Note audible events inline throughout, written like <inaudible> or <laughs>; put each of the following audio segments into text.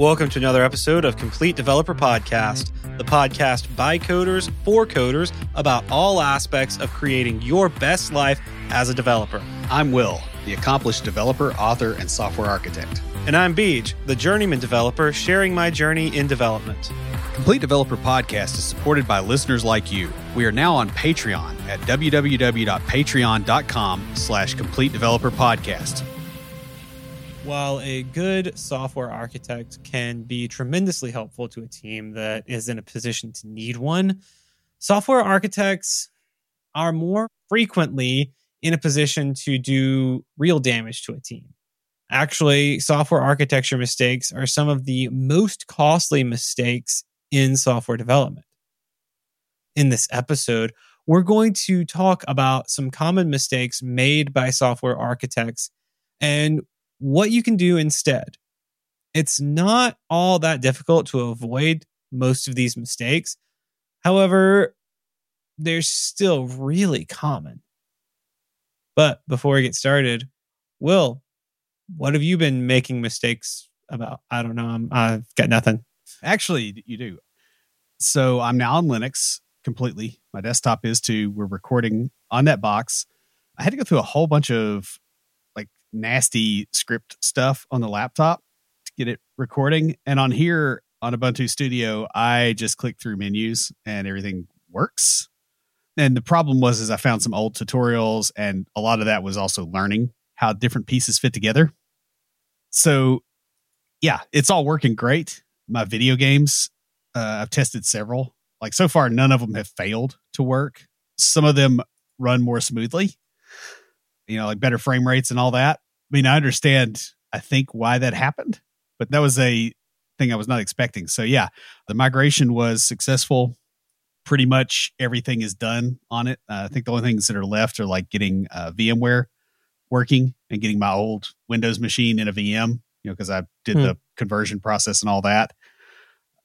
Welcome to another episode of Complete Developer Podcast, the podcast by coders for coders about all aspects of creating your best life as a developer. I'm Will, the accomplished developer, author, and software architect. And I'm Beej, the journeyman developer sharing my journey in development. Complete Developer Podcast is supported by listeners like you. We are now on Patreon at www.patreon.com slash Complete Developer Podcast. While a good software architect can be tremendously helpful to a team that is in a position to need one, software architects are more frequently in a position to do real damage to a team. Actually, software architecture mistakes are some of the most costly mistakes in software development. In this episode, we're going to talk about some common mistakes made by software architects and what you can do instead. It's not all that difficult to avoid most of these mistakes. However, they're still really common. But before we get started, Will, what have you been making mistakes about? I don't know. I'm, I've got nothing. Actually, you do. So I'm now on Linux completely. My desktop is too. We're recording on that box. I had to go through a whole bunch of nasty script stuff on the laptop to get it recording. And on here on Ubuntu Studio, I just click through menus and everything works. And the problem was is I found some old tutorials and a lot of that was also learning how different pieces fit together. So yeah, it's all working great. My video games, uh, I've tested several. Like so far, none of them have failed to work. Some of them run more smoothly, you know, like better frame rates and all that. I mean, I understand, I think, why that happened, but that was a thing I was not expecting. So, yeah, the migration was successful. Pretty much everything is done on it. Uh, I think the only things that are left are like getting uh, VMware working and getting my old Windows machine in a VM, you know, because I did hmm. the conversion process and all that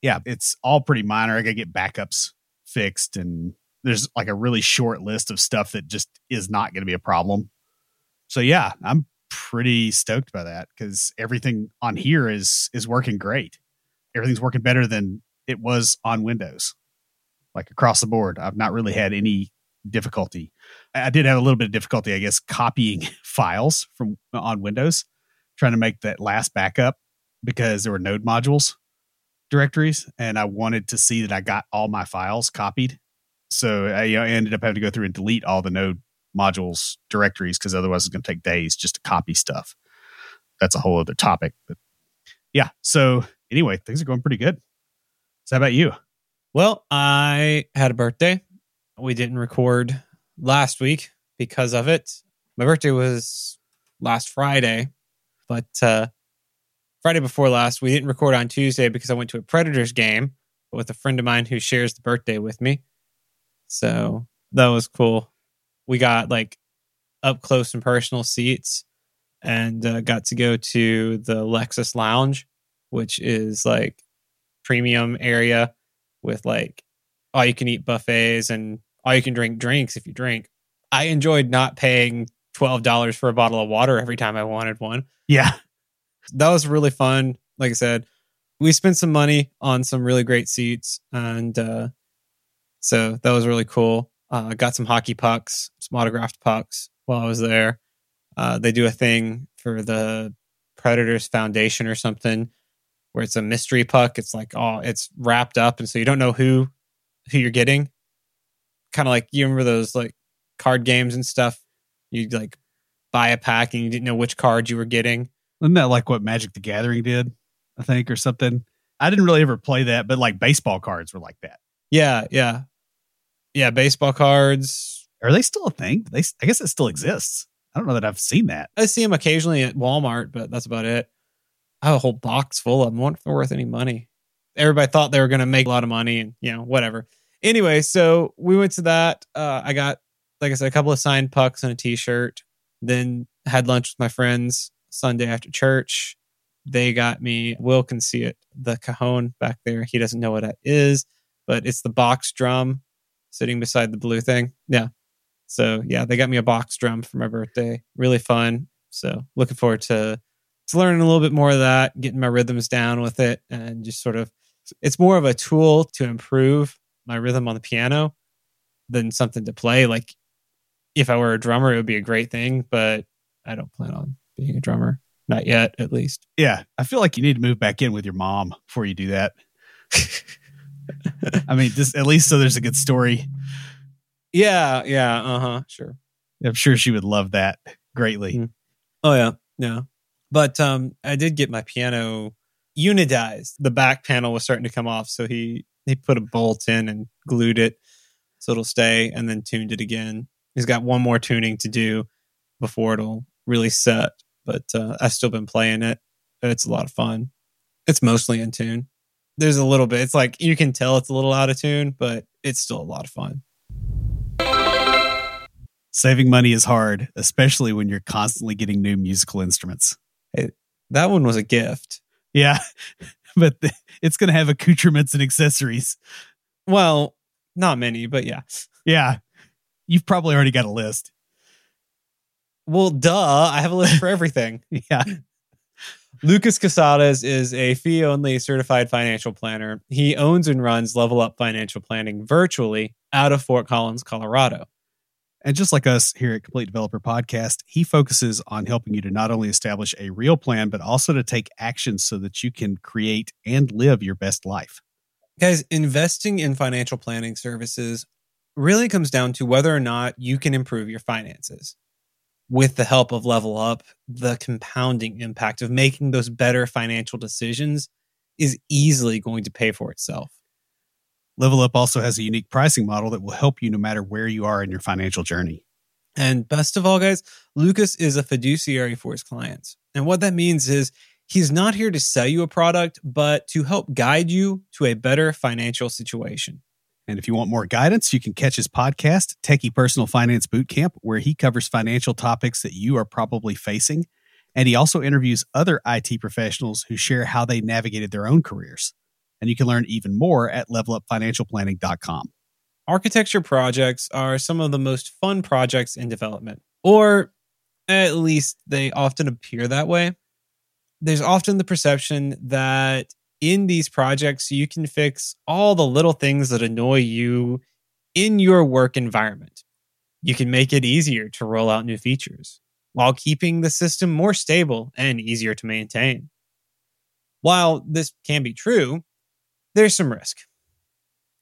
yeah, it's all pretty minor. I got to get backups fixed, and there's like a really short list of stuff that just is not going to be a problem. So yeah, I'm pretty stoked by that because everything on here is is working great. Everything's working better than it was on Windows, like across the board. I've not really had any difficulty. I did have a little bit of difficulty, I guess, copying <laughs> files from on Windows, trying to make that last backup because there were node modules directories and I wanted to see that I got all my files copied. So I you know, ended up having to go through and delete all the node modules directories because otherwise it's going to take days just to copy stuff. That's a whole other topic. But yeah. So anyway, things are going pretty good. So how about you? Well, I had a birthday. We didn't record last week because of it. My birthday was last Friday, but uh, Friday before last, we didn't record on Tuesday because I went to a Predators game with a friend of mine who shares the birthday with me. So that was cool. We got like up close and personal seats and uh, got to go to the Lexus Lounge, which is like premium area with like all you can eat buffets and all you can drink drinks if you drink. I enjoyed not paying $12 for a bottle of water every time I wanted one. Yeah that was really fun. Like I said, we spent some money on some really great seats, and uh, so that was really cool. Uh, got some hockey pucks, some autographed pucks while I was there. Uh, they do a thing for the Predators Foundation or something where it's a mystery puck. It's like oh, it's wrapped up, and so you don't know who who you're getting. Kind of like you remember those like card games and stuff. You'd like buy a pack and you didn't know which card you were getting. Isn't that like what Magic the Gathering did? I think, or something. I didn't really ever play that, but like baseball cards were like that. Yeah, yeah, yeah. Baseball cards are they still a thing? They, I guess it still exists. I don't know that I've seen that. I see them occasionally at Walmart, but that's about it. I have a whole box full of them. Wonder if they're worth any money. Everybody thought they were going to make a lot of money, and you know, whatever. Anyway, so we went to that. Uh, I got, like I said, a couple of signed pucks and a T-shirt. Then had lunch with my friends Sunday after church. They got me, Will can see it, the cajon back there. He doesn't know what that is, but it's the box drum sitting beside the blue thing. Yeah. So, yeah, they got me a box drum for my birthday. Really fun. So, looking forward to it's learning a little bit more of that, getting my rhythms down with it, and just sort of it's more of a tool to improve my rhythm on the piano than something to play. Like if I were a drummer, it would be a great thing, but I don't plan on being a drummer. Not yet, at least. Yeah. I feel like you need to move back in with your mom before you do that. <laughs> I mean, just at least so there's a good story. Yeah, yeah, uh huh, sure. I'm sure she would love that greatly. Mm. Oh yeah, yeah. But um, I did get my piano unitized. The back panel was starting to come off, so he he put a bolt in and glued it so it'll stay, and then tuned it again. He's got one more tuning to do before it'll really set. But uh, I've still been playing it. It's a lot of fun. It's mostly in tune. There's a little bit. It's like you can tell it's a little out of tune, but it's still a lot of fun. Saving money is hard, especially when you're constantly getting new musical instruments. Hey, that one was a gift. Yeah, <laughs> but it's going to have accoutrements and accessories. Well, not many, but yeah. Yeah. You've probably already got a list. Well, duh. I have a list for everything. <laughs> yeah. Lucas Casarez is a fee only certified financial planner. He owns and runs Level Up Financial Planning virtually out of Fort Collins, Colorado. And just like us here at Complete Developer Podcast, he focuses on helping you to not only establish a real plan, but also to take action so that you can create and live your best life. Guys, investing in financial planning services really comes down to whether or not you can improve your finances. With the help of Level Up, the compounding impact of making those better financial decisions is easily going to pay for itself. Level Up also has a unique pricing model that will help you no matter where you are in your financial journey. And best of all, guys, Lucas is a fiduciary for his clients. And what that means is he's not here to sell you a product, but to help guide you to a better financial situation. And if you want more guidance, you can catch his podcast, Techie Personal Finance Bootcamp, where he covers financial topics that you are probably facing. And he also interviews other IT professionals who share how they navigated their own careers. And you can learn even more at levelupfinancialplanning.com. Architecture projects are some of the most fun projects in development, or at least they often appear that way. There's often the perception that in these projects, you can fix all the little things that annoy you in your work environment. You can make it easier to roll out new features while keeping the system more stable and easier to maintain. While this can be true, there's some risk.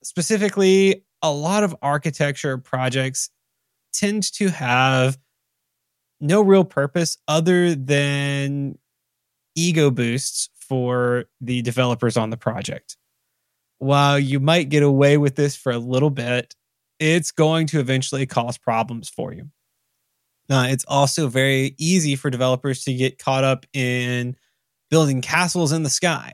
Specifically, a lot of architecture projects tend to have no real purpose other than ego boosts for the developers on the project. While you might get away with this for a little bit, it's going to eventually cause problems for you. Uh, it's also very easy for developers to get caught up in building castles in the sky.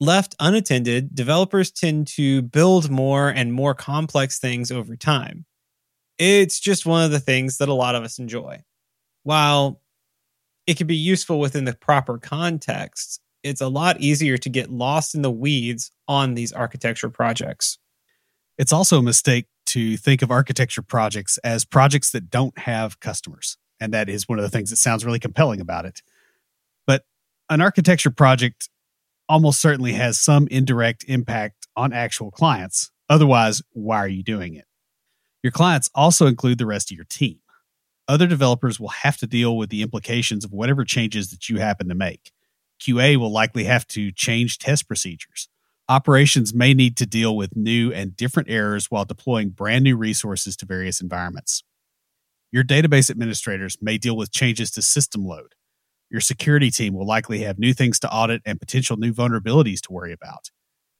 Left unattended, developers tend to build more and more complex things over time. It's just one of the things that a lot of us enjoy. While it can be useful within the proper context, it's a lot easier to get lost in the weeds on these architecture projects. It's also a mistake to think of architecture projects as projects that don't have customers. And that is one of the things that sounds really compelling about it. But an architecture project almost certainly has some indirect impact on actual clients. Otherwise, why are you doing it? Your clients also include the rest of your team other developers will have to deal with the implications of whatever changes that you happen to make. QA will likely have to change test procedures. Operations may need to deal with new and different errors while deploying brand new resources to various environments. Your database administrators may deal with changes to system load. Your security team will likely have new things to audit and potential new vulnerabilities to worry about.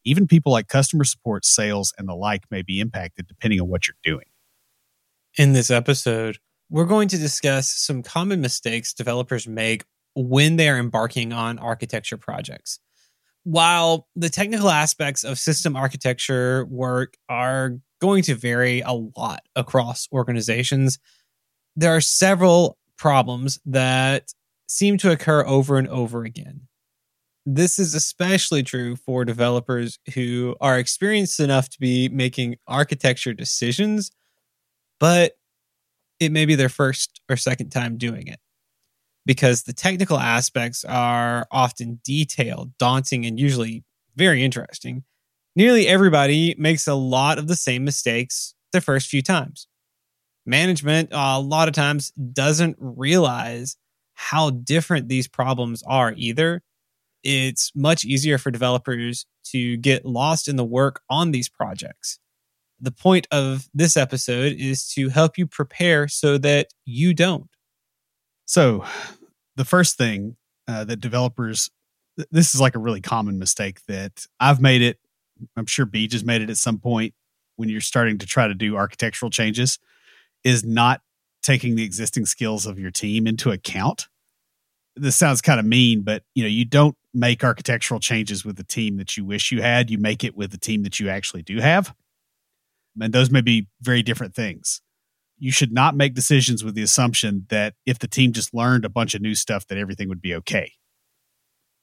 Even people like customer support, sales, and the like may be impacted depending on what you're doing. In this episode, we're going to discuss some common mistakes developers make when they are embarking on architecture projects. While the technical aspects of system architecture work are going to vary a lot across organizations, there are several problems that seem to occur over and over again. This is especially true for developers who are experienced enough to be making architecture decisions, but it may be their first or second time doing it. because the technical aspects are often detailed, daunting, and usually very interesting. Nearly everybody makes a lot of the same mistakes the first few times. Management, a lot of times, doesn't realize how different these problems are either. It's much easier for developers to get lost in the work on these projects. The point of this episode is to help you prepare so that you don't. So, the first thing uh, that developers, th- this is like a really common mistake that I've made it. I'm sure Beej has made it at some point when you're starting to try to do architectural changes, is not taking the existing skills of your team into account. This sounds kind of mean, but you know, you don't make architectural changes with the team that you wish you had. You make it with the team that you actually do have. And those may be very different things. You should not make decisions with the assumption that if the team just learned a bunch of new stuff that everything would be okay.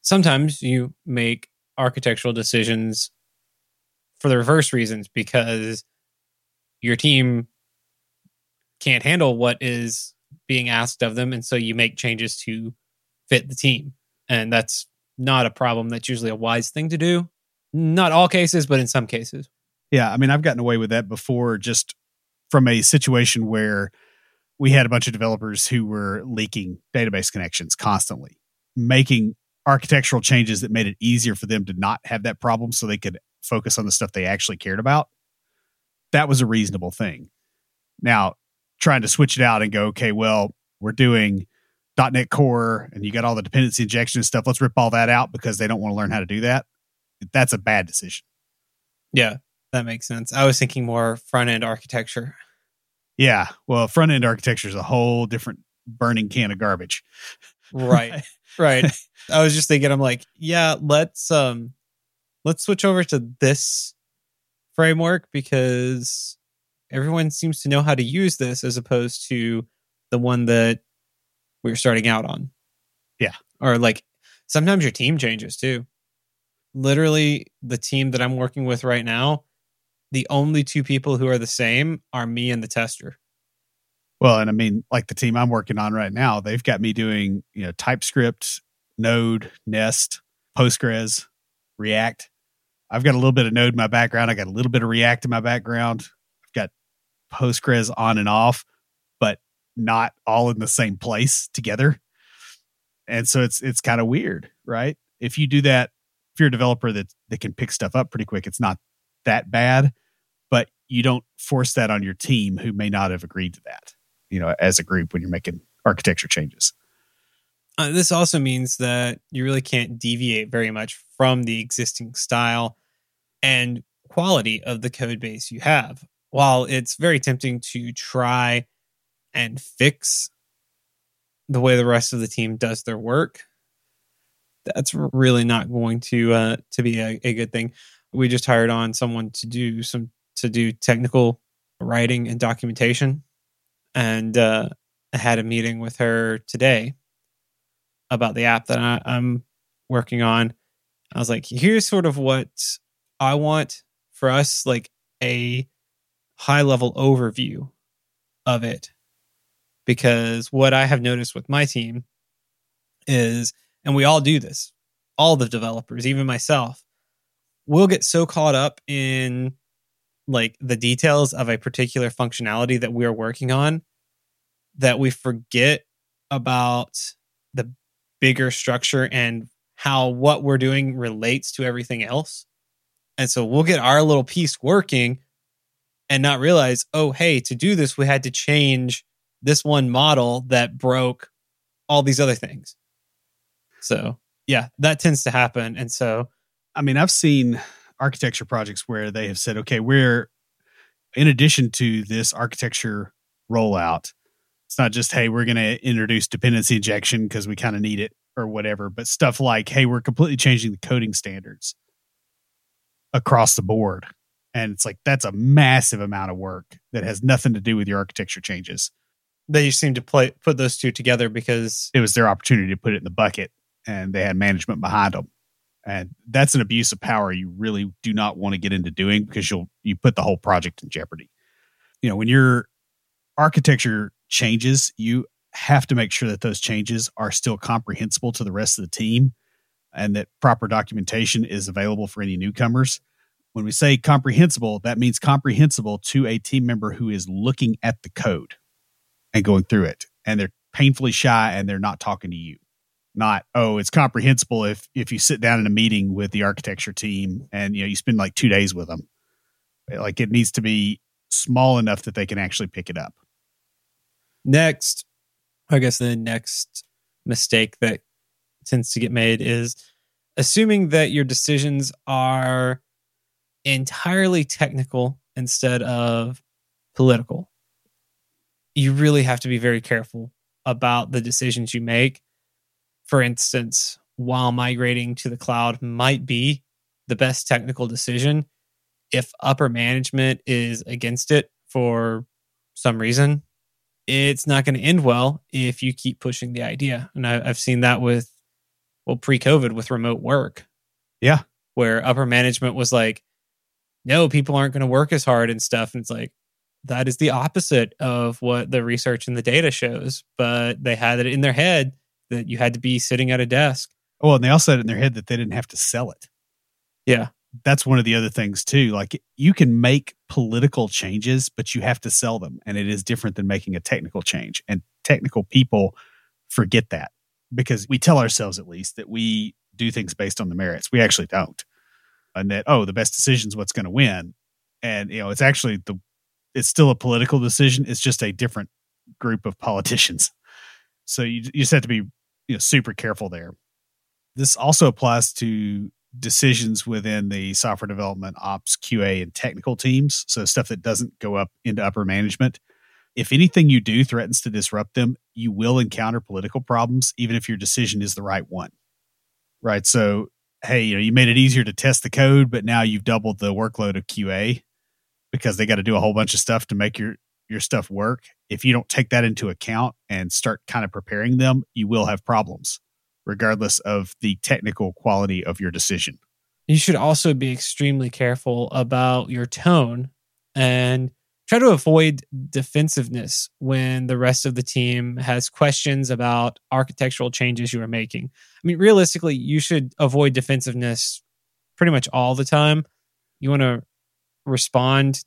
Sometimes you make architectural decisions for the reverse reasons because your team can't handle what is being asked of them and so you make changes to fit the team. And that's not a problem. That's usually a wise thing to do. Not all cases but in some cases yeah i mean i've gotten away with that before just from a situation where we had a bunch of developers who were leaking database connections constantly, making architectural changes that made it easier for them to not have that problem so they could focus on the stuff they actually cared about. That was a reasonable thing. Now, trying to switch it out and go, okay, well, we're doing .NET Core and you got all the dependency injection and stuff. Let's rip all that out because they don't want to learn how to do that. That's a bad decision. Yeah. That makes sense. I was thinking more front end architecture. Yeah. Well, front end architecture is a whole different burning can of garbage. Right. <laughs> right. <laughs> I was just thinking, I'm like, yeah, let's um let's switch over to this framework because everyone seems to know how to use this as opposed to the one that we are starting out on. Yeah. Or like sometimes your team changes too. Literally, the team that I'm working with right now the only two people who are the same are me and the tester. Well, and I mean, like the team I'm working on right now, they've got me doing, you know, TypeScript, Node, Nest, Postgres, React. I've got a little bit of Node in my background. I got a little bit of React in my background. I've got Postgres on and off, but not all in the same place together. And so it's it's kind of weird, right? If you do that, if you're a developer that that can pick stuff up pretty quick, it's not that bad, but you don't force that on your team who may not have agreed to that, you know, as a group when you're making architecture changes. Uh, this also means that you really can't deviate very much from the existing style and quality of the code base you have. While it's very tempting to try and fix the way the rest of the team does their work, that's really not going to uh, to be a, a good thing we just hired on someone to do some to do technical writing and documentation and uh, I had a meeting with her today about the app that I, I'm working on. I was like, here's sort of what I want for us, like a high level overview of it. Because what I have noticed with my team is, and we all do this, all the developers, even myself, we'll get so caught up in like the details of a particular functionality that we're working on that we forget about the bigger structure and how what we're doing relates to everything else. And so we'll get our little piece working and not realize, oh, hey, to do this, we had to change this one model that broke all these other things. So, yeah, that tends to happen. And so I mean, I've seen architecture projects where they have said, okay, we're in addition to this architecture rollout, it's not just, hey, we're going to introduce dependency injection because we kind of need it or whatever, but stuff like, hey, we're completely changing the coding standards across the board. And it's like, that's a massive amount of work that has nothing to do with your architecture changes. They seem to play, put those two together because it was their opportunity to put it in the bucket and they had management behind them and that's an abuse of power you really do not want to get into doing because you'll you put the whole project in jeopardy you know when your architecture changes you have to make sure that those changes are still comprehensible to the rest of the team and that proper documentation is available for any newcomers. When we say comprehensible, that means comprehensible to a team member who is looking at the code and going through it and they're painfully shy and they're not talking to you. Not, oh, it's comprehensible if if you sit down in a meeting with the architecture team and you know you spend like 2 days with them. Like it needs to be small enough that they can actually pick it up. Next, I guess the next mistake that tends to get made is assuming that your decisions are entirely technical instead of political. You really have to be very careful about the decisions you make. For instance, while migrating to the cloud might be the best technical decision, if upper management is against it for some reason, it's not going to end well if you keep pushing the idea. And I, have seen that with, well, pre COVID with remote work. Yeah. Where upper management was like, no, people aren't going to work as hard and stuff. And it's like, that is the opposite of what the research and the data shows. But they had it in their head that you had to be sitting at a desk. Oh, and they also had in their head that they didn't have to sell it. Yeah that's one of the other things too. Like you can make political changes, but you have to sell them. And it is different than making a technical change. And technical people forget that because we tell ourselves at least that we do things based on the merits. We actually don't. And that, oh, the best decision is what's going to win. And, you know, it's actually the, it's still a political decision. It's just a different group of politicians. So you, you just have to be, you know, super careful there. This also applies to decisions within the software development ops qa and technical teams so stuff that doesn't go up into upper management if anything you do threatens to disrupt them you will encounter political problems even if your decision is the right one right so hey you know you made it easier to test the code but now you've doubled the workload of qa because they got to do a whole bunch of stuff to make your your stuff work if you don't take that into account and start kind of preparing them you will have problems regardless of the technical quality of your decision. You should also be extremely careful about your tone and try to avoid defensiveness when the rest of the team has questions about architectural changes you are making. I mean, realistically, you should avoid defensiveness pretty much all the time. You want to respond,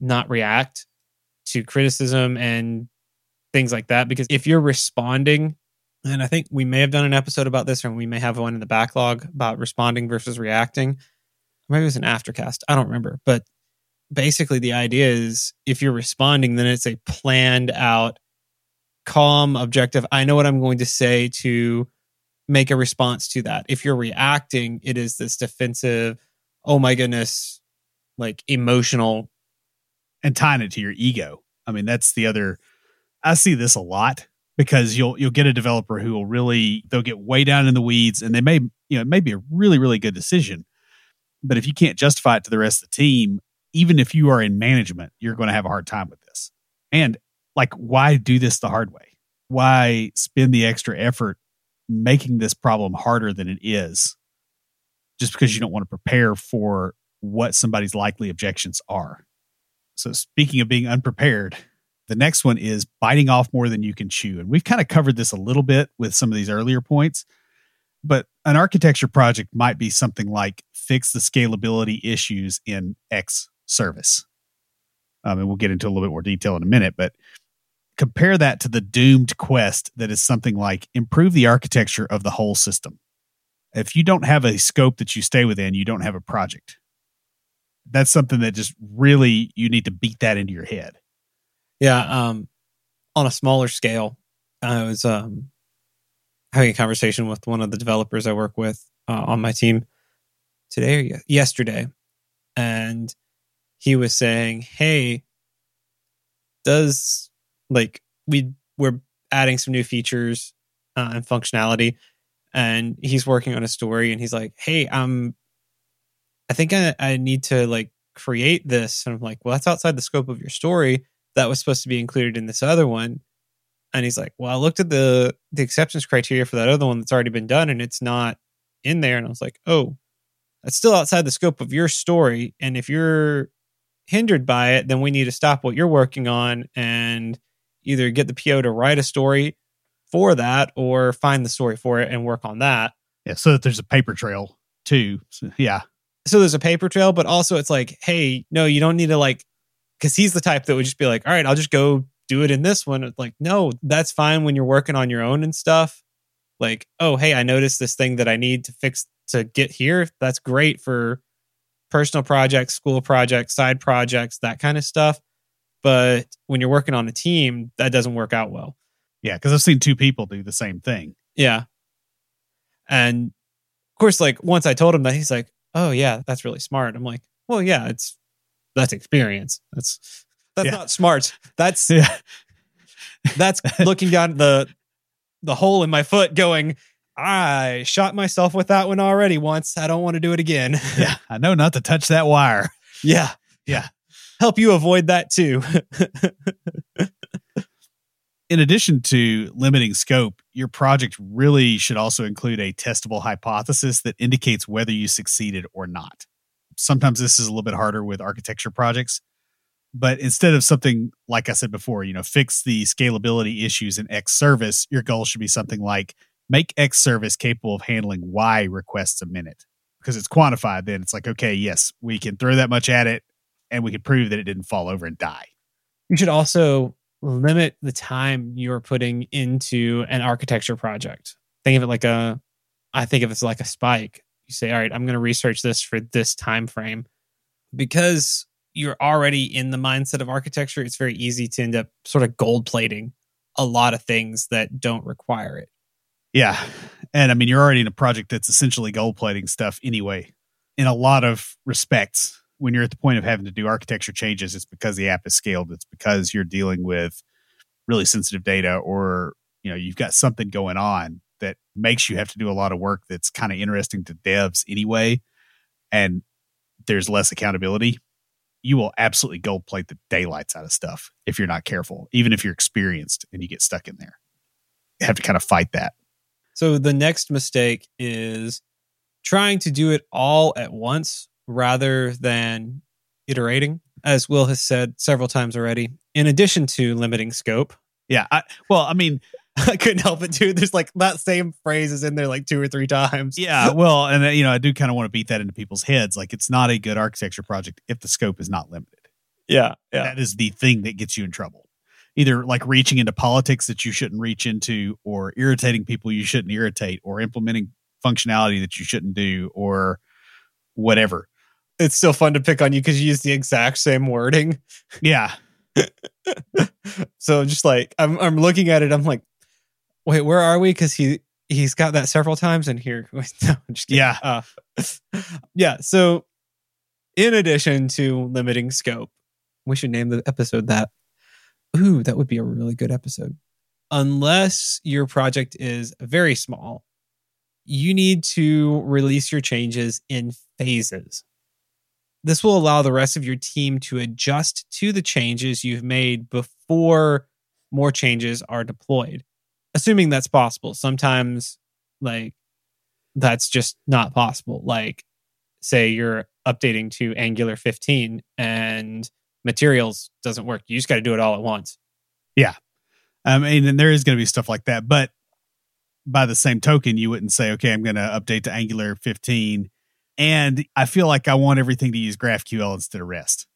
not react to criticism and things like that. Because if you're responding and I think we may have done an episode about this, or we may have one in the backlog about responding versus reacting. Maybe it was an aftercast. I don't remember. But basically, the idea is if you're responding, then it's a planned out, calm, objective. I know what I'm going to say to make a response to that. If you're reacting, it is this defensive, oh my goodness, like emotional. And tying it to your ego. I mean, that's the other. I see this a lot because you'll you'll get a developer who will really they'll get way down in the weeds and they may you know it may be a really really good decision but if you can't justify it to the rest of the team even if you are in management you're going to have a hard time with this and like why do this the hard way why spend the extra effort making this problem harder than it is just because you don't want to prepare for what somebody's likely objections are so speaking of being unprepared the next one is biting off more than you can chew. And we've kind of covered this a little bit with some of these earlier points, but an architecture project might be something like fix the scalability issues in X service. Um, and we'll get into a little bit more detail in a minute, but compare that to the doomed quest that is something like improve the architecture of the whole system. If you don't have a scope that you stay within, you don't have a project. That's something that just really you need to beat that into your head yeah. Um, on a smaller scale, I was um, having a conversation with one of the developers I work with uh, on my team today or yesterday, and he was saying, "Hey, does like we we're adding some new features uh, and functionality, and he's working on a story, and he's like, "Hey, um, I think I, I need to like create this," and I'm like, "Well, that's outside the scope of your story." that was supposed to be included in this other one. And he's like, Well, I looked at the the acceptance criteria for that other one that's already been done and it's not in there. And I was like, Oh, that's still outside the scope of your story. And if you're hindered by it, then we need to stop what you're working on and either get the PO to write a story for that or find the story for it and work on that. Yeah, so that there's a paper trail too. So, yeah. So there's a paper trail, but also it's like, hey, no, you don't need to like, because he's the type that would just be like, all right, I'll just go do it in this one. It's like, no, that's fine when you're working on your own and stuff. Like, oh, hey, I noticed this thing that I need to fix to get here. That's great for personal projects, school projects, side projects, that kind of stuff. But when you're working on a team, that doesn't work out well. Yeah, because I've seen two people do the same thing. Yeah. And of course, like once I told him that, he's like, "Oh yeah, that's really smart." I'm like, "Well, yeah, it's that's experience. That's that's Yeah. not smart. That's <laughs> Yeah. that's looking down the the hole in my foot, going, I shot myself with that one already once. I don't want to do it again. <laughs> yeah. I know not to touch that wire. yeah, Yeah. Help you avoid that too. <laughs> In addition to limiting scope, your project really should also include a testable hypothesis that indicates whether you succeeded or not. Sometimes this is a little bit harder with architecture projects, but instead of something like I said before, you know, fix the scalability issues in X service, your goal should be something like make X service capable of handling Y requests a minute. Because it's quantified, then it's like, okay, yes, we can throw that much at it and we can prove that it didn't fall over and die. you should also limit the time you're putting into an architecture project. Think of it like a I think of it as like a spike. You say, all right, I'm going to research this for this time frame. Because you're already in the mindset of architecture, it's very easy to end up sort of gold plating a lot of things that don't require it. Yeah. And I mean, you're already in a project that's essentially gold plating stuff anyway. In a lot of respects, when you're at the point of having to do architecture changes, it's because the app is scaled. It's because you're dealing with really sensitive data or, you know, you've got something going on that makes you have to do a lot of work that's kind of interesting to devs anyway. And there's less accountability. You will absolutely gold plate the daylights out of stuff if you're not careful, even if you're experienced and you get stuck in there. You have to kind of fight that. So the next mistake is trying to do it all at once rather than iterating, as Will has said several times already. In addition to limiting scope, Yeah. I, well, I mean, <laughs> I couldn't help it, dude. There's like that same phrase is in there like two or three times. yeah. Well, and uh, you know, I do kind of want to beat that into people's heads. Like, it's not a good architecture project if the scope is not limited. yeah, yeah. That is the thing that gets you in trouble. Either like reaching into politics that you shouldn't reach into, or irritating people you shouldn't irritate, or implementing functionality that you shouldn't do, or whatever. It's still fun to pick on you because you use the exact same wording. Yeah. <laughs> so just like I'm, I'm looking at it, I'm like, wait, where are we? Because he he's got that several times in here. <laughs> no, I'm just kidding. Yeah. Uh, yeah. So, in addition to limiting scope, we should name the episode that. Ooh, that would be a really good episode. Unless your project is very small, you need to release your changes in phases. This will allow the rest of your team to adjust to the changes you've made before more changes are deployed. Assuming that's possible. Sometimes, like, that's just not possible. Like, say you're updating to Angular 15 and materials doesn't work. You just got to do it all at once. Yeah. I mean, and there is going to be stuff like that, but by the same token, you wouldn't say, okay, I'm going to update to Angular 15. And I feel like I want everything to use GraphQL instead of REST.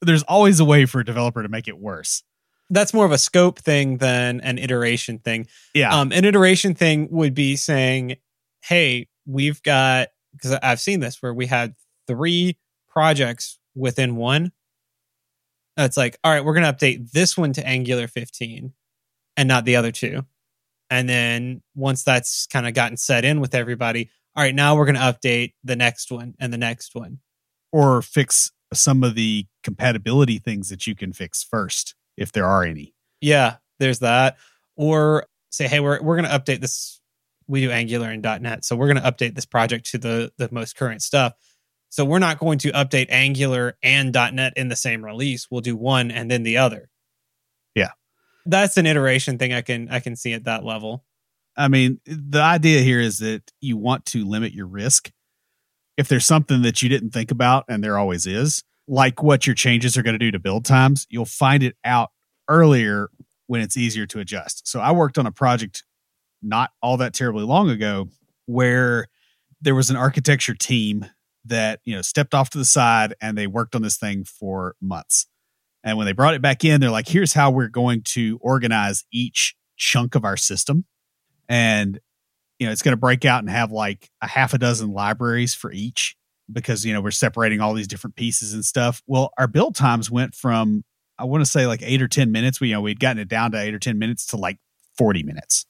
There's always a way for a developer to make it worse. That's more of a scope thing than an iteration thing. Yeah. Um, an iteration thing would be saying, hey, we've got, because I've seen this where we had three projects within one. It's like, all right, we're going to update this one to Angular 15 and not the other two. And then once that's kind of gotten set in with everybody, all right, now we're going to update the next one and the next one. or fix some of the compatibility things that you can fix first, if there are any. Yeah, there's that. Or say, hey, we're we're gonna update this. We do Angular and .NET, so we're gonna update this project to the the most current stuff. So we're not going to update Angular and .NET in the same release. We'll do one and then the other. Yeah. That's an iteration thing I can I can see at that level. I mean, the idea here is that you want to limit your risk. If there's something that you didn't think about, and there always is, like what your changes are going to do to build times, you'll find it out earlier when it's easier to adjust. So I worked on a project not all that terribly long ago where there was an architecture team that, you know, stepped off to the side and they worked on this thing for months. And when they brought it back in, they're like, here's how we're going to organize each chunk of our system. And, you know, it's going to break out and have like a half a dozen libraries for each because, you know, we're separating all these different pieces and stuff. Well, our build times went from, I want to say like eight or 10 minutes. We, you know, we'd gotten it down to eight or 10 minutes to like 40 minutes.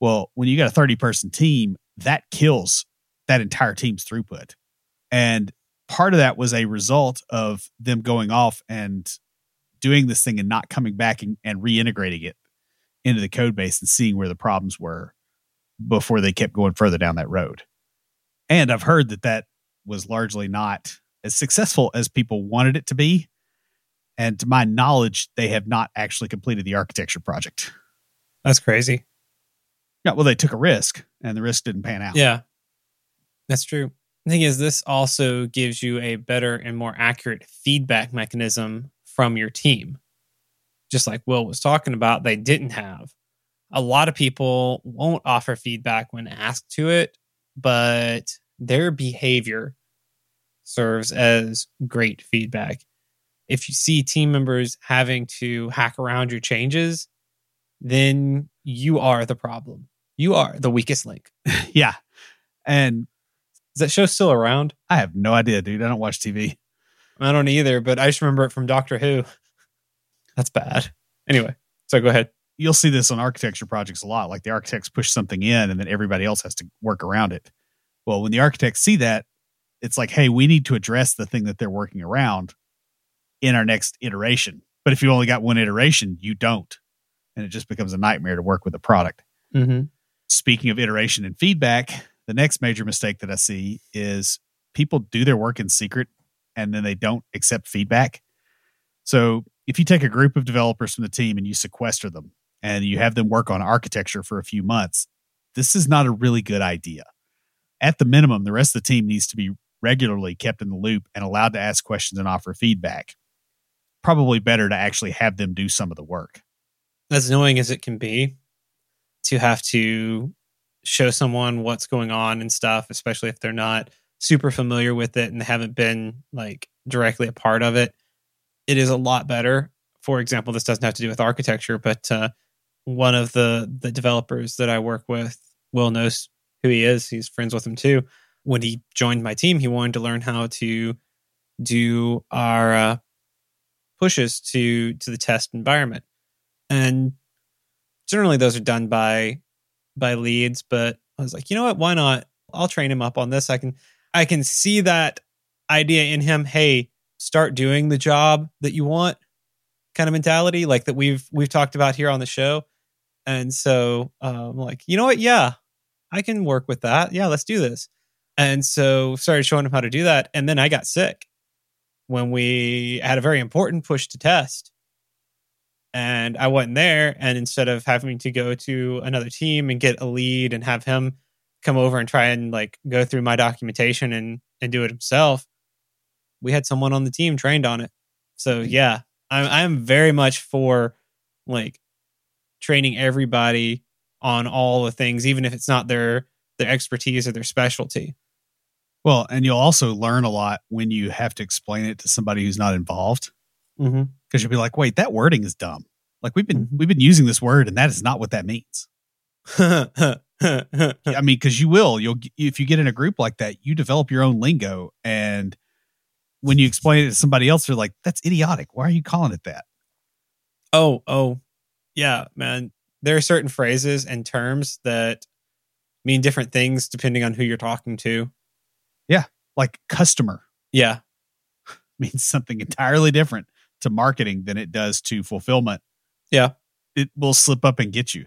Well, when you got a 30 person team, that kills that entire team's throughput. And part of that was a result of them going off and doing this thing and not coming back and, and reintegrating it into the code base and seeing where the problems were before they kept going further down that road. And I've heard that that was largely not as successful as people wanted it to be. And to my knowledge, they have not actually completed the architecture project. That's crazy. Yeah, well, they took a risk and the risk didn't pan out. Yeah, that's true. The thing is, this also gives you a better and more accurate feedback mechanism from your team. Just like Will was talking about, they didn't have. A lot of people won't offer feedback when asked to it, but their behavior serves as great feedback. If you see team members having to hack around your changes, then you are the problem. You are the weakest link. <laughs> yeah. And is that show still around? I have no idea, dude. I don't watch TV. I don't either, but I just remember it from Doctor Who. That's bad. Anyway, so go ahead. You'll see this on architecture projects a lot. Like the architects push something in and then everybody else has to work around it. Well, when the architects see that, it's like, hey, we need to address the thing that they're working around in our next iteration. But if you only got one iteration, you don't. And it just becomes a nightmare to work with the product. Mm-hmm. Speaking of iteration and feedback, the next major mistake that I see is people do their work in secret and then they don't accept feedback. So if you take a group of developers from the team and you sequester them and you have them work on architecture for a few months, this is not a really good idea. At the minimum, the rest of the team needs to be regularly kept in the loop and allowed to ask questions and offer feedback. Probably better to actually have them do some of the work. As annoying as it can be to have to show someone what's going on and stuff, especially if they're not super familiar with it and haven't been like directly a part of it. It is a lot better. For example, this doesn't have to do with architecture, but uh, one of the the developers that I work with, Will knows who he is. He's friends with him too. When he joined my team, he wanted to learn how to do our uh, pushes to to the test environment, and generally those are done by by leads, but I was like, you know what? Why not? I'll train him up on this. I can I can see that idea in him. Hey, start doing the job that you want kind of mentality like that we've we've talked about here on the show. And so um like, you know what? Yeah, I can work with that. Yeah, let's do this. And so started showing him how to do that. And then I got sick when we had a very important push to test and I wasn't there. And instead of having to go to another team and get a lead and have him come over and try and like go through my documentation and and do it himself, we had someone on the team trained on it. So yeah, I'm I'm very much for like training everybody on all the things, even if it's not their their expertise or their specialty. Well, and you'll also learn a lot when you have to explain it to somebody who's not involved because mm-hmm. you'll be like, wait, that wording is dumb. Like we've been Mhm. we've been using this word, and that is not what that means. <laughs> I mean, because you will, you'll if you get in a group like that, you develop your own lingo, and when you explain it to somebody else, they're like, "That's idiotic. Why are you calling it that?" oh, oh, yeah, man. There are certain phrases and terms that mean different things depending on who you're talking to. Yeah, like customer Yeah, <laughs> means something entirely different to marketing than it does to fulfillment. Yeah. it will slip up and get you.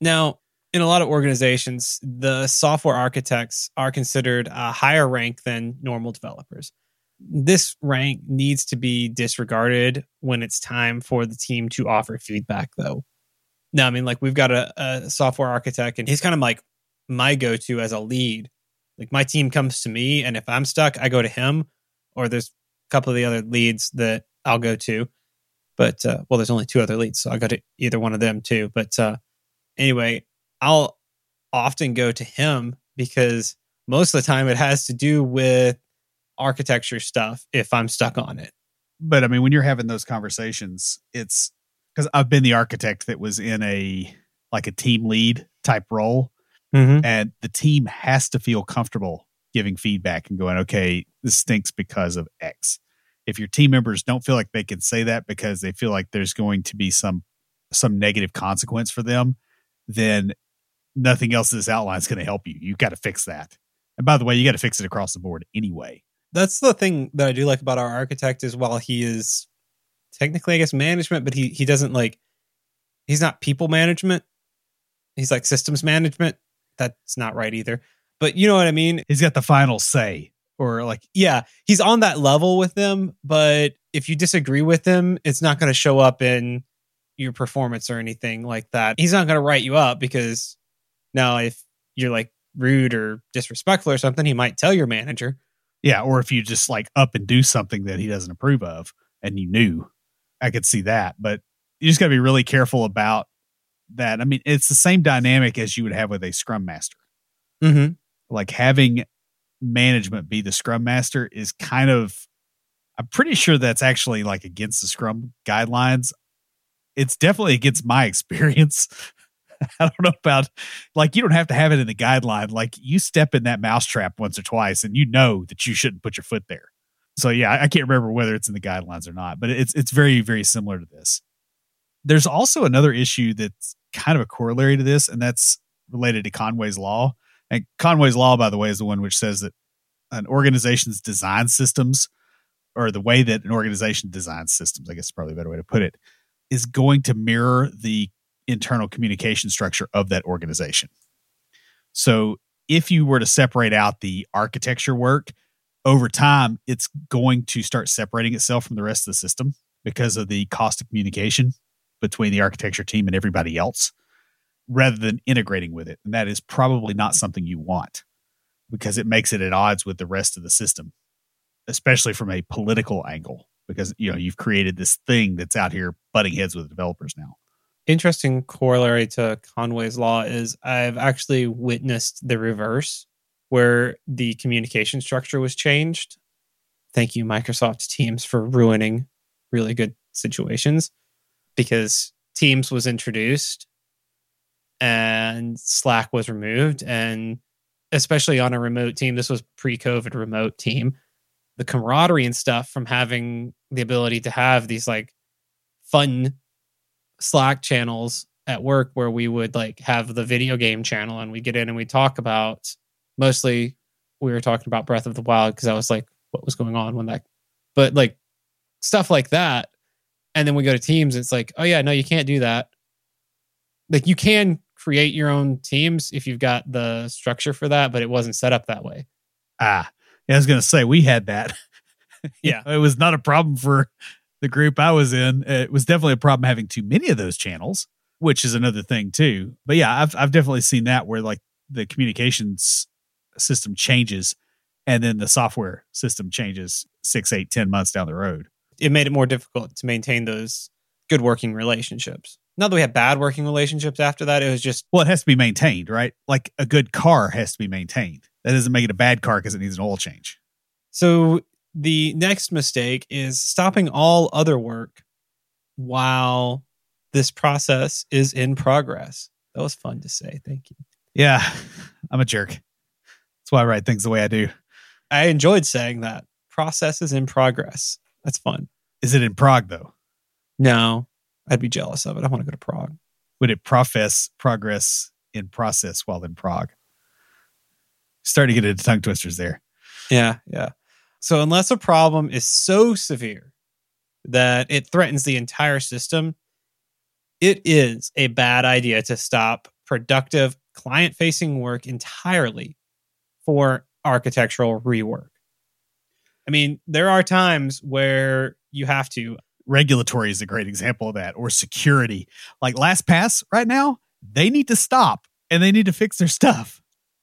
Now, in a lot of organizations, the software architects are considered a higher rank than normal developers. This rank needs to be disregarded when it's time for the team to offer feedback, though. Now, I mean, like we've got a, a software architect, and he's kind of like my go to as a lead. Like my team comes to me, and if I'm stuck, I go to him, or there's a couple of the other leads that I'll go to. But uh, well, there's only two other leads, so I'll go to either one of them too. But uh, anyway, I'll often go to him because most of the time it has to do with architecture stuff if I'm stuck on it. But I mean, when you're having those conversations, it's because I've been the architect that was in a like a team lead type role, Mm-hmm. and the team has to feel comfortable giving feedback and going, okay, this stinks because of X. If your team members don't feel like they can say that because they feel like there's going to be some some negative consequence for them, then nothing else in this outline is going to help you. You've got to fix that. And by the way, you got to fix it across the board anyway. That's the thing that I do like about our architect is while he is technically, I guess, management, but he he doesn't like he's not people management. He's like systems management. That's not right either. But you know what I mean? He's got the final say, or like Yeah, he's on that level with them, but if you disagree with him, it's not going to show up in your performance or anything like that. He's not going to write you up because now if you're like rude or disrespectful or something, he might tell your manager. Yeah, or if you just like up and do something that he doesn't approve of and you knew, I could see that. But you just got to be really careful about that. I mean, it's the same dynamic as you would have with a scrum master. Mm-hmm. Like having management be the scrum master is kind of, I'm pretty sure that's actually like against the scrum guidelines. It's definitely against my <laughs> experience. <laughs> I don't know about like you don't have to have it in the guideline. Like you step in that mousetrap once or twice and you know that you shouldn't put your foot there. So yeah, I, I can't remember whether it's in the guidelines or not, but it's it's very, very similar to this. There's also another issue that's kind of a corollary to this, and that's related to Conway's law. And Conway's law, by the way, is the one which says that an organization's design systems, or the way that an organization designs systems, I guess is probably a better way to put it, is going to mirror the internal communication structure of that organization. So if you were to separate out the architecture work over time, it's going to start separating itself from the rest of the system because of the cost of communication between the architecture team and everybody else rather than integrating with it. And that is probably not something you want because it makes it at odds with the rest of the system, especially from a political angle because you know you've created this thing that's out here butting heads with developers now. Interesting corollary to Conway's law is I've actually witnessed the reverse where the communication structure was changed. Thank you, Microsoft Teams, for ruining really good situations because Teams was introduced and Slack was removed. And especially on a remote team, this was pre COVID remote team. The camaraderie and stuff from having the ability to have these like fun Slack channels at work where we would like have the video game channel and we get in and we talk about mostly we were talking about Breath of the Wild because I was like, what was going on when that, but like stuff like that. And then we go to teams it's like, oh yeah, no, you can't do that. Like you can create your own teams if you've got the structure for that, but it wasn't set up that way. Ah, yeah, I was going to say we had that. <laughs> Yeah. it was not a problem for the group I was in. It was definitely a problem having too many of those channels, which is another thing too. But yeah, I've I've definitely seen that where like the communications system changes and then the software system changes six, eight, ten months down the road. It made it more difficult to maintain those good working relationships. Not that we had bad working relationships after that. It was just Well, it has to be maintained, right? Like a good car has to be maintained. That doesn't make it a bad car because it needs an oil change. So the next mistake is stopping all other work while this process is in progress. That was fun to say. Thank you. Yeah, <laughs> I'm a jerk. That's why I write things the way I do. I enjoyed saying that. Process is in progress. That's fun. Is it in Prague though? No, I'd be jealous of it. I want to go to Prague. Would it profess progress in process while in Prague? Starting to get into tongue twisters there. Yeah, yeah. So unless a problem is so severe that it threatens the entire system, it is a bad idea to stop productive client facing work entirely for architectural rework. I mean, there are times where you have to. Regulatory is a great example of that, or security. Like LastPass right now, they need to stop and they need to fix their stuff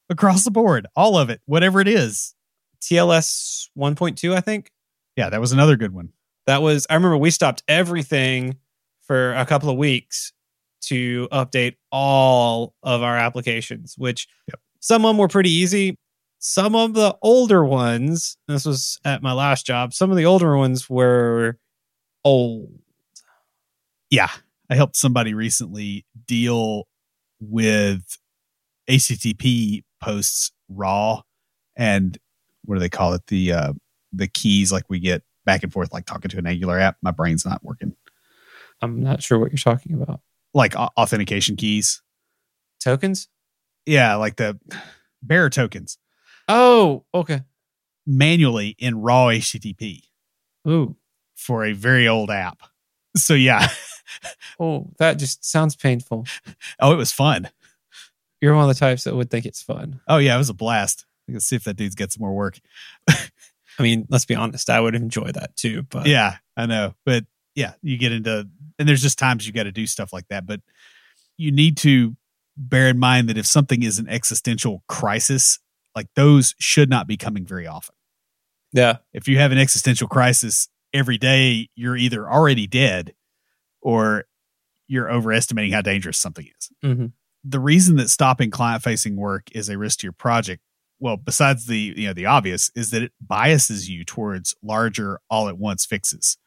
across the board, all of it, whatever it is. TLS 1.2, I think. Yeah, that was another good one. That was I remember we stopped everything for a couple of weeks to update all of our applications, which Yep. some of them were pretty easy. Some of the older ones, this was at my last job, some of the older ones were old. Yeah. I helped somebody recently deal with HTTP posts raw and what do they call it? The uh the keys like we get back and forth like talking to an Angular app. My brain's not working. I'm not sure what you're talking about. Like au- authentication keys. Tokens? Yeah, like the bearer tokens Oh, okay. manually in raw HTTP Ooh. for a very old app. So yeah. <laughs> Oh, that just sounds painful. oh, it was fun. You're one of the types that would think it's fun. Oh yeah, it was a blast. Let's see if that dude gets more work. I mean, let's be honest, I would enjoy that too. But Yeah, I know. But yeah, you get into and there's just times you got to do stuff like that, but you need to bear in mind that if something is an existential crisis, like those should not be coming very often. yeah, If you have an existential crisis every day, you're either already dead or you're overestimating how dangerous something is. Mhm. The reason that stopping client facing work is a risk to your project, well, besides the you know the obvious, is that it biases you towards larger all at once fixes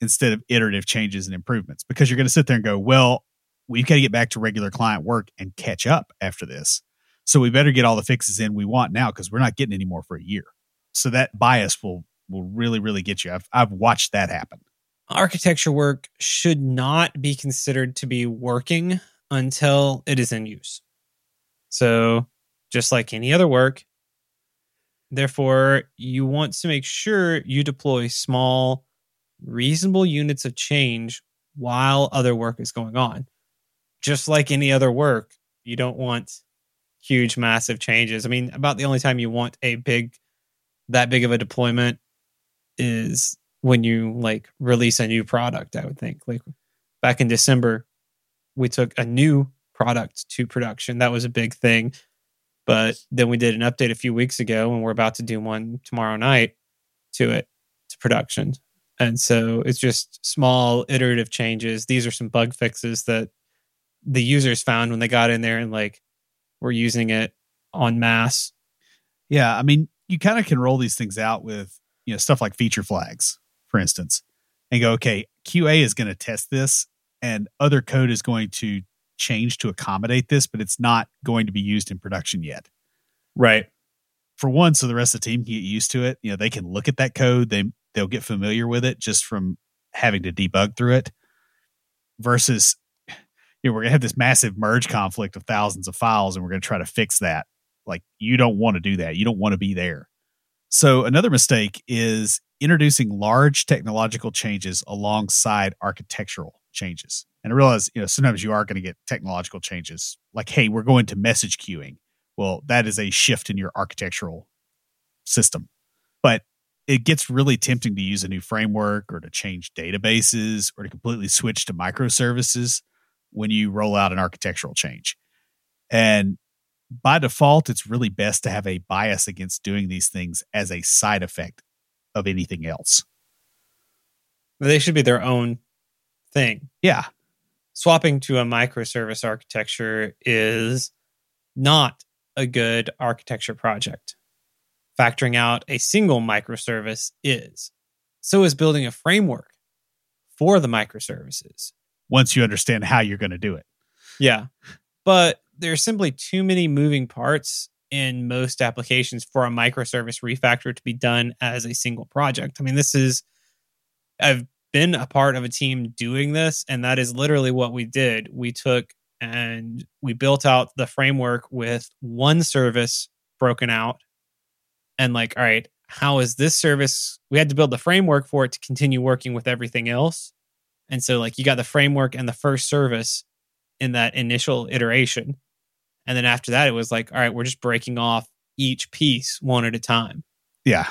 instead of iterative changes and improvements because you're going to sit there and go, well, we've got to get back to regular client work and catch up after this. So we better get all the fixes in we want now because we're not getting any more for a year. So that bias will will really really get you. I've I've watched that happen. architecture work should not be considered to be working until it is in use. So, just like any other work, therefore, you want to make sure you deploy small, reasonable units of change while other work is going on. Just like any other work, you don't want huge, massive changes. I mean, about the only time you want a big, that big of a deployment is when you like release a new product i would think like back in december we took a new product to production that was a big thing but then we did an update a few weeks ago and we're about to do one tomorrow night to it to production and so it's just small iterative changes these are some bug fixes that the users found when they got in there and like were using it on mass. Yeah, I mean, you kind of can roll these things out with you know stuff like feature flags, for instance, and go, okay, QA is going to test this, and other code is going to change to accommodate this, but it's not going to be used in production yet. right For one, so the rest of the team can get used to it. You know, they can look at that code, they they'll get familiar with it just from having to debug through it. Versus, you know, we're gonna have this massive merge conflict of thousands of files, and we're gonna try to fix that. Like, you don't want to do that. You don't want to be there. So another mistake is introducing large technological changes alongside architectural changes. And I realize, you know, sometimes you are going to get technological changes like, hey, we're going to message queuing. Well, that is a shift in your architectural system. But it gets really tempting to use a new framework or to change databases or to completely switch to microservices when you roll out an architectural change. And by default, it's really best to have a bias against doing these things as a side effect of anything else. they should be their own thing Yeah. Swapping to a microservice architecture is not a good architecture project. Factoring out a single microservice is. So is building a framework for the microservices. Once you understand how you're going to do it. Yeah. But there's simply too many moving parts in most applications for a microservice refactor to be done as a single project. I mean, this is, I've been a part of a team doing this, and that is literally what we did. We took and we built out the framework with one service broken out. And, like, all right, how is this service? We had to build the framework for it to continue working with everything else. And so, like, you got the framework and the first service in that initial iteration. And then after that, it was like, all right, we're just breaking off each piece one at a time. Yeah.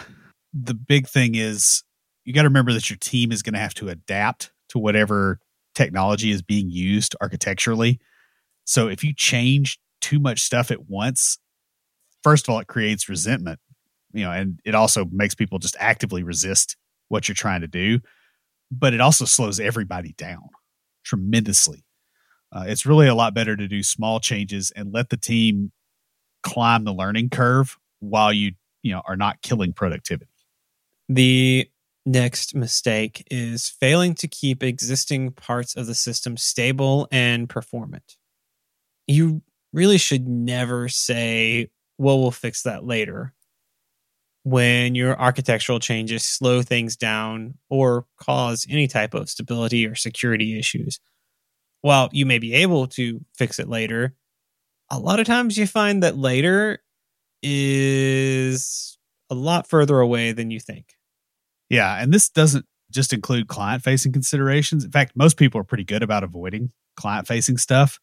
The big thing is you got to remember that your team is going to have to adapt to whatever technology is being used architecturally. So if you change too much stuff at once, first of all, it creates resentment, you know, and it also makes people just actively resist what you're trying to do. but it also slows everybody down tremendously. Uh, it's really a lot better to do small changes and let the team climb the learning curve while you you know are not killing productivity. The next mistake is failing to keep existing parts of the system stable and performant. You really should never say, well, we'll fix that later. When your architectural changes slow things down or cause any type of stability or security issues. While you may be able to fix it later, a lot of times you find that later is a lot further away than you think. Yeah, and this doesn't just include client facing considerations. In fact, most people are pretty good about avoiding client facing stuff.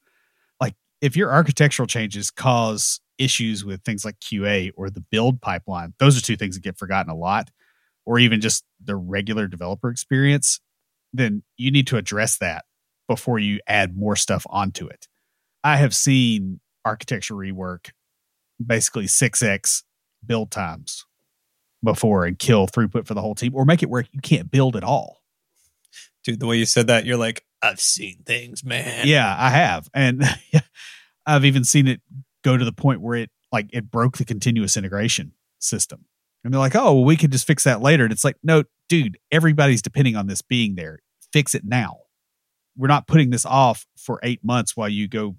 Like if your architectural changes cause issues with things like QA or the build pipeline, those are two things that get forgotten a lot, or even just the regular developer experience, then you need to address that before you add more stuff onto it. I have seen architecture rework basically 6x build times before and kill throughput for the whole team or make it where you can't build at all. Dude, the way you said that, you're like, I've seen things, man. Yeah, I have. And <laughs> I've even seen it go to the point where it like it broke the continuous integration system. And they're like, oh, well, we could just fix that later. And it's like, no, dude, everybody's depending on this being there. Fix it now. We're not putting this off for eight months while you go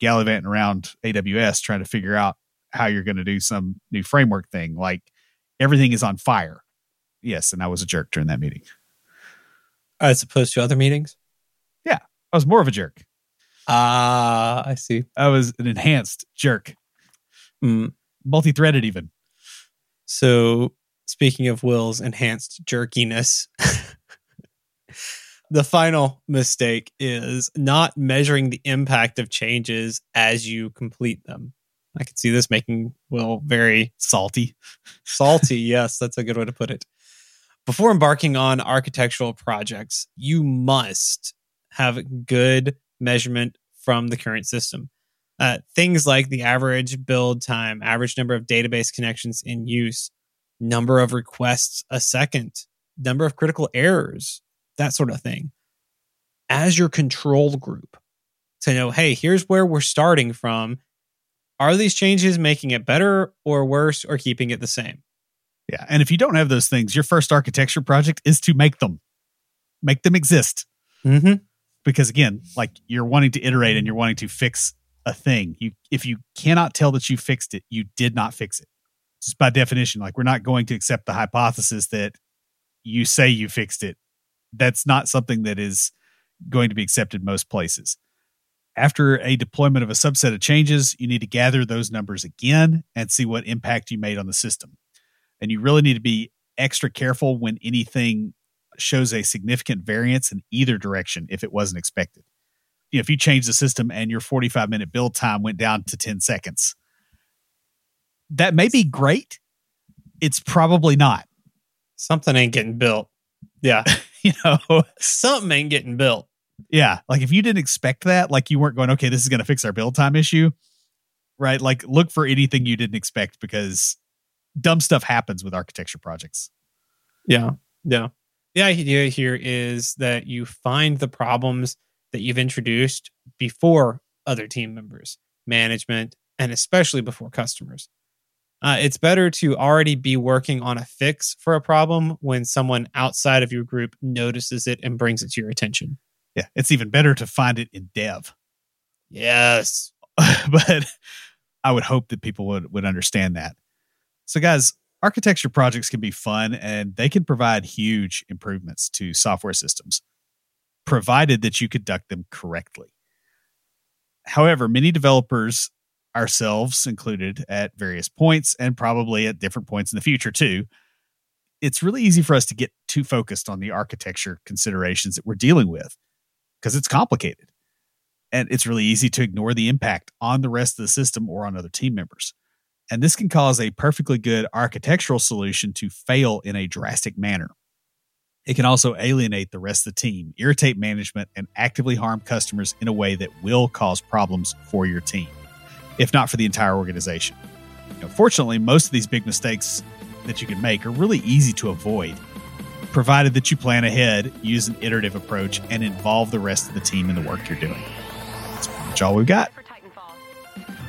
gallivanting around AWS trying to figure out how you're going to do some new framework thing. Like everything is on fire. Yes, and I was a jerk during that meeting. As opposed to other meetings? Yeah, I was more of a jerk. Ah, uh, I see. I was an enhanced jerk. Mm. Multi threaded, even. So, speaking of Will's enhanced jerkiness, <laughs> the final mistake is not measuring the impact of changes as you complete them. I could see this making Will very salty. <laughs> Salty, yes, that's a good way to put it. Before embarking on architectural projects, you must have good measurement from the current system. Uh, things like the average build time, average number of database connections in use, number of requests a second, number of critical errors, that sort of thing. As your control group to know, hey, here's where we're starting from are these changes making it better or worse or keeping it the same? Yeah. And if you don't have those things, your first architecture project is to make them, make them exist. Mm-hmm. Because again, like you're wanting to iterate and you're wanting to fix a thing. You, if you cannot tell that you fixed it, you did not fix it. Just by definition, like we're not going to accept the hypothesis that you say you fixed it. That's not something that is going to be accepted most places. After a deployment of a subset of changes, you need to gather those numbers again and see what impact you made on the system. And you really need to be extra careful when anything shows a significant variance in either direction if it wasn't expected. You know, if you change the system and your 45 minute build time went down to 10 seconds, that may be great. It's probably not. Something ain't getting built. Yeah. <laughs> you know, something ain't getting built. Yeah. Like if you didn't expect that, like you weren't going, okay, this is going to fix our build time issue, right? Like look for anything you didn't expect because dumb stuff happens with architecture projects. Yeah. Yeah. The idea here is that you find the problems that you've introduced before other team members, management, and especially before customers. Uh, it's better to already be working on a fix for a problem when someone outside of your group notices it and brings it to your attention. Yeah, it's even better to find it in dev. Yes. <laughs> but I would hope that people would, would understand that. So, guys, architecture projects can be fun and they can provide huge improvements to software systems, provided that you conduct them correctly. However, many developers, ourselves included, at various points and probably at different points in the future too, it's really easy for us to get too focused on the architecture considerations that we're dealing with because it's complicated. And it's really easy to ignore the impact on the rest of the system or on other team members. And this can cause a perfectly good architectural solution to fail in a drastic manner. It can also alienate the rest of the team, irritate management, and actively harm customers in a way that will cause problems for your team, if not for the entire organization. Know, fortunately, most of these big mistakes that you can make are really easy to avoid provided that you plan ahead, use an iterative approach, and involve the rest of the team in the work you're doing. That's pretty much all we've got.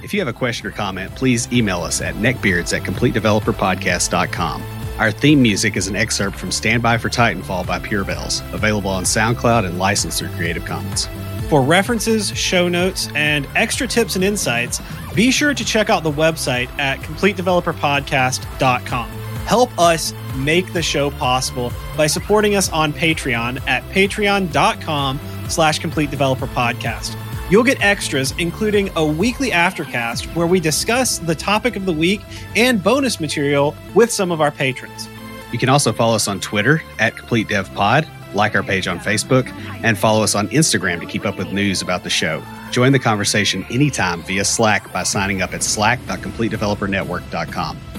If you have a question or comment, please email us at neckbeards at completedeveloperpodcast.com. Our theme music is an excerpt from Standby for Titanfall by Pure Bells, available on SoundCloud and licensed through Creative Commons. For references, show notes, and extra tips and insights, be sure to check out the website at completedeveloperpodcast.com. Help us make the show possible by supporting us on Patreon at patreon.com slash complete developer podcast. You'll get extras, including a weekly aftercast where we discuss the topic of the week and bonus material with some of our patrons. You can also follow us on Twitter at Complete Dev Pod, like our page on Facebook, and follow us on Instagram to keep up with news about the show. Join the conversation anytime via Slack by signing up at slack.completedevelopernetwork.com.